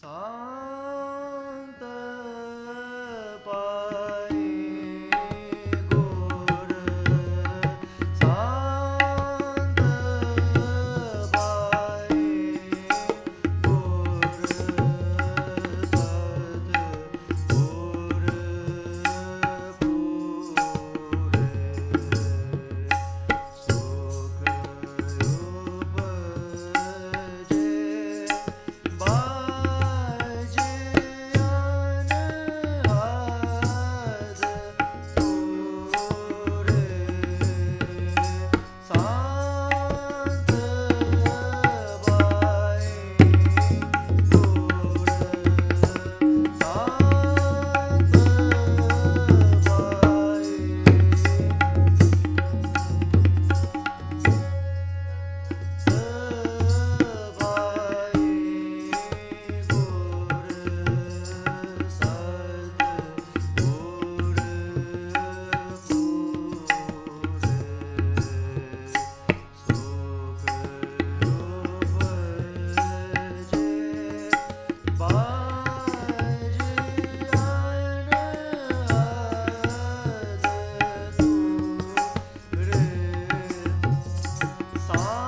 さあ。好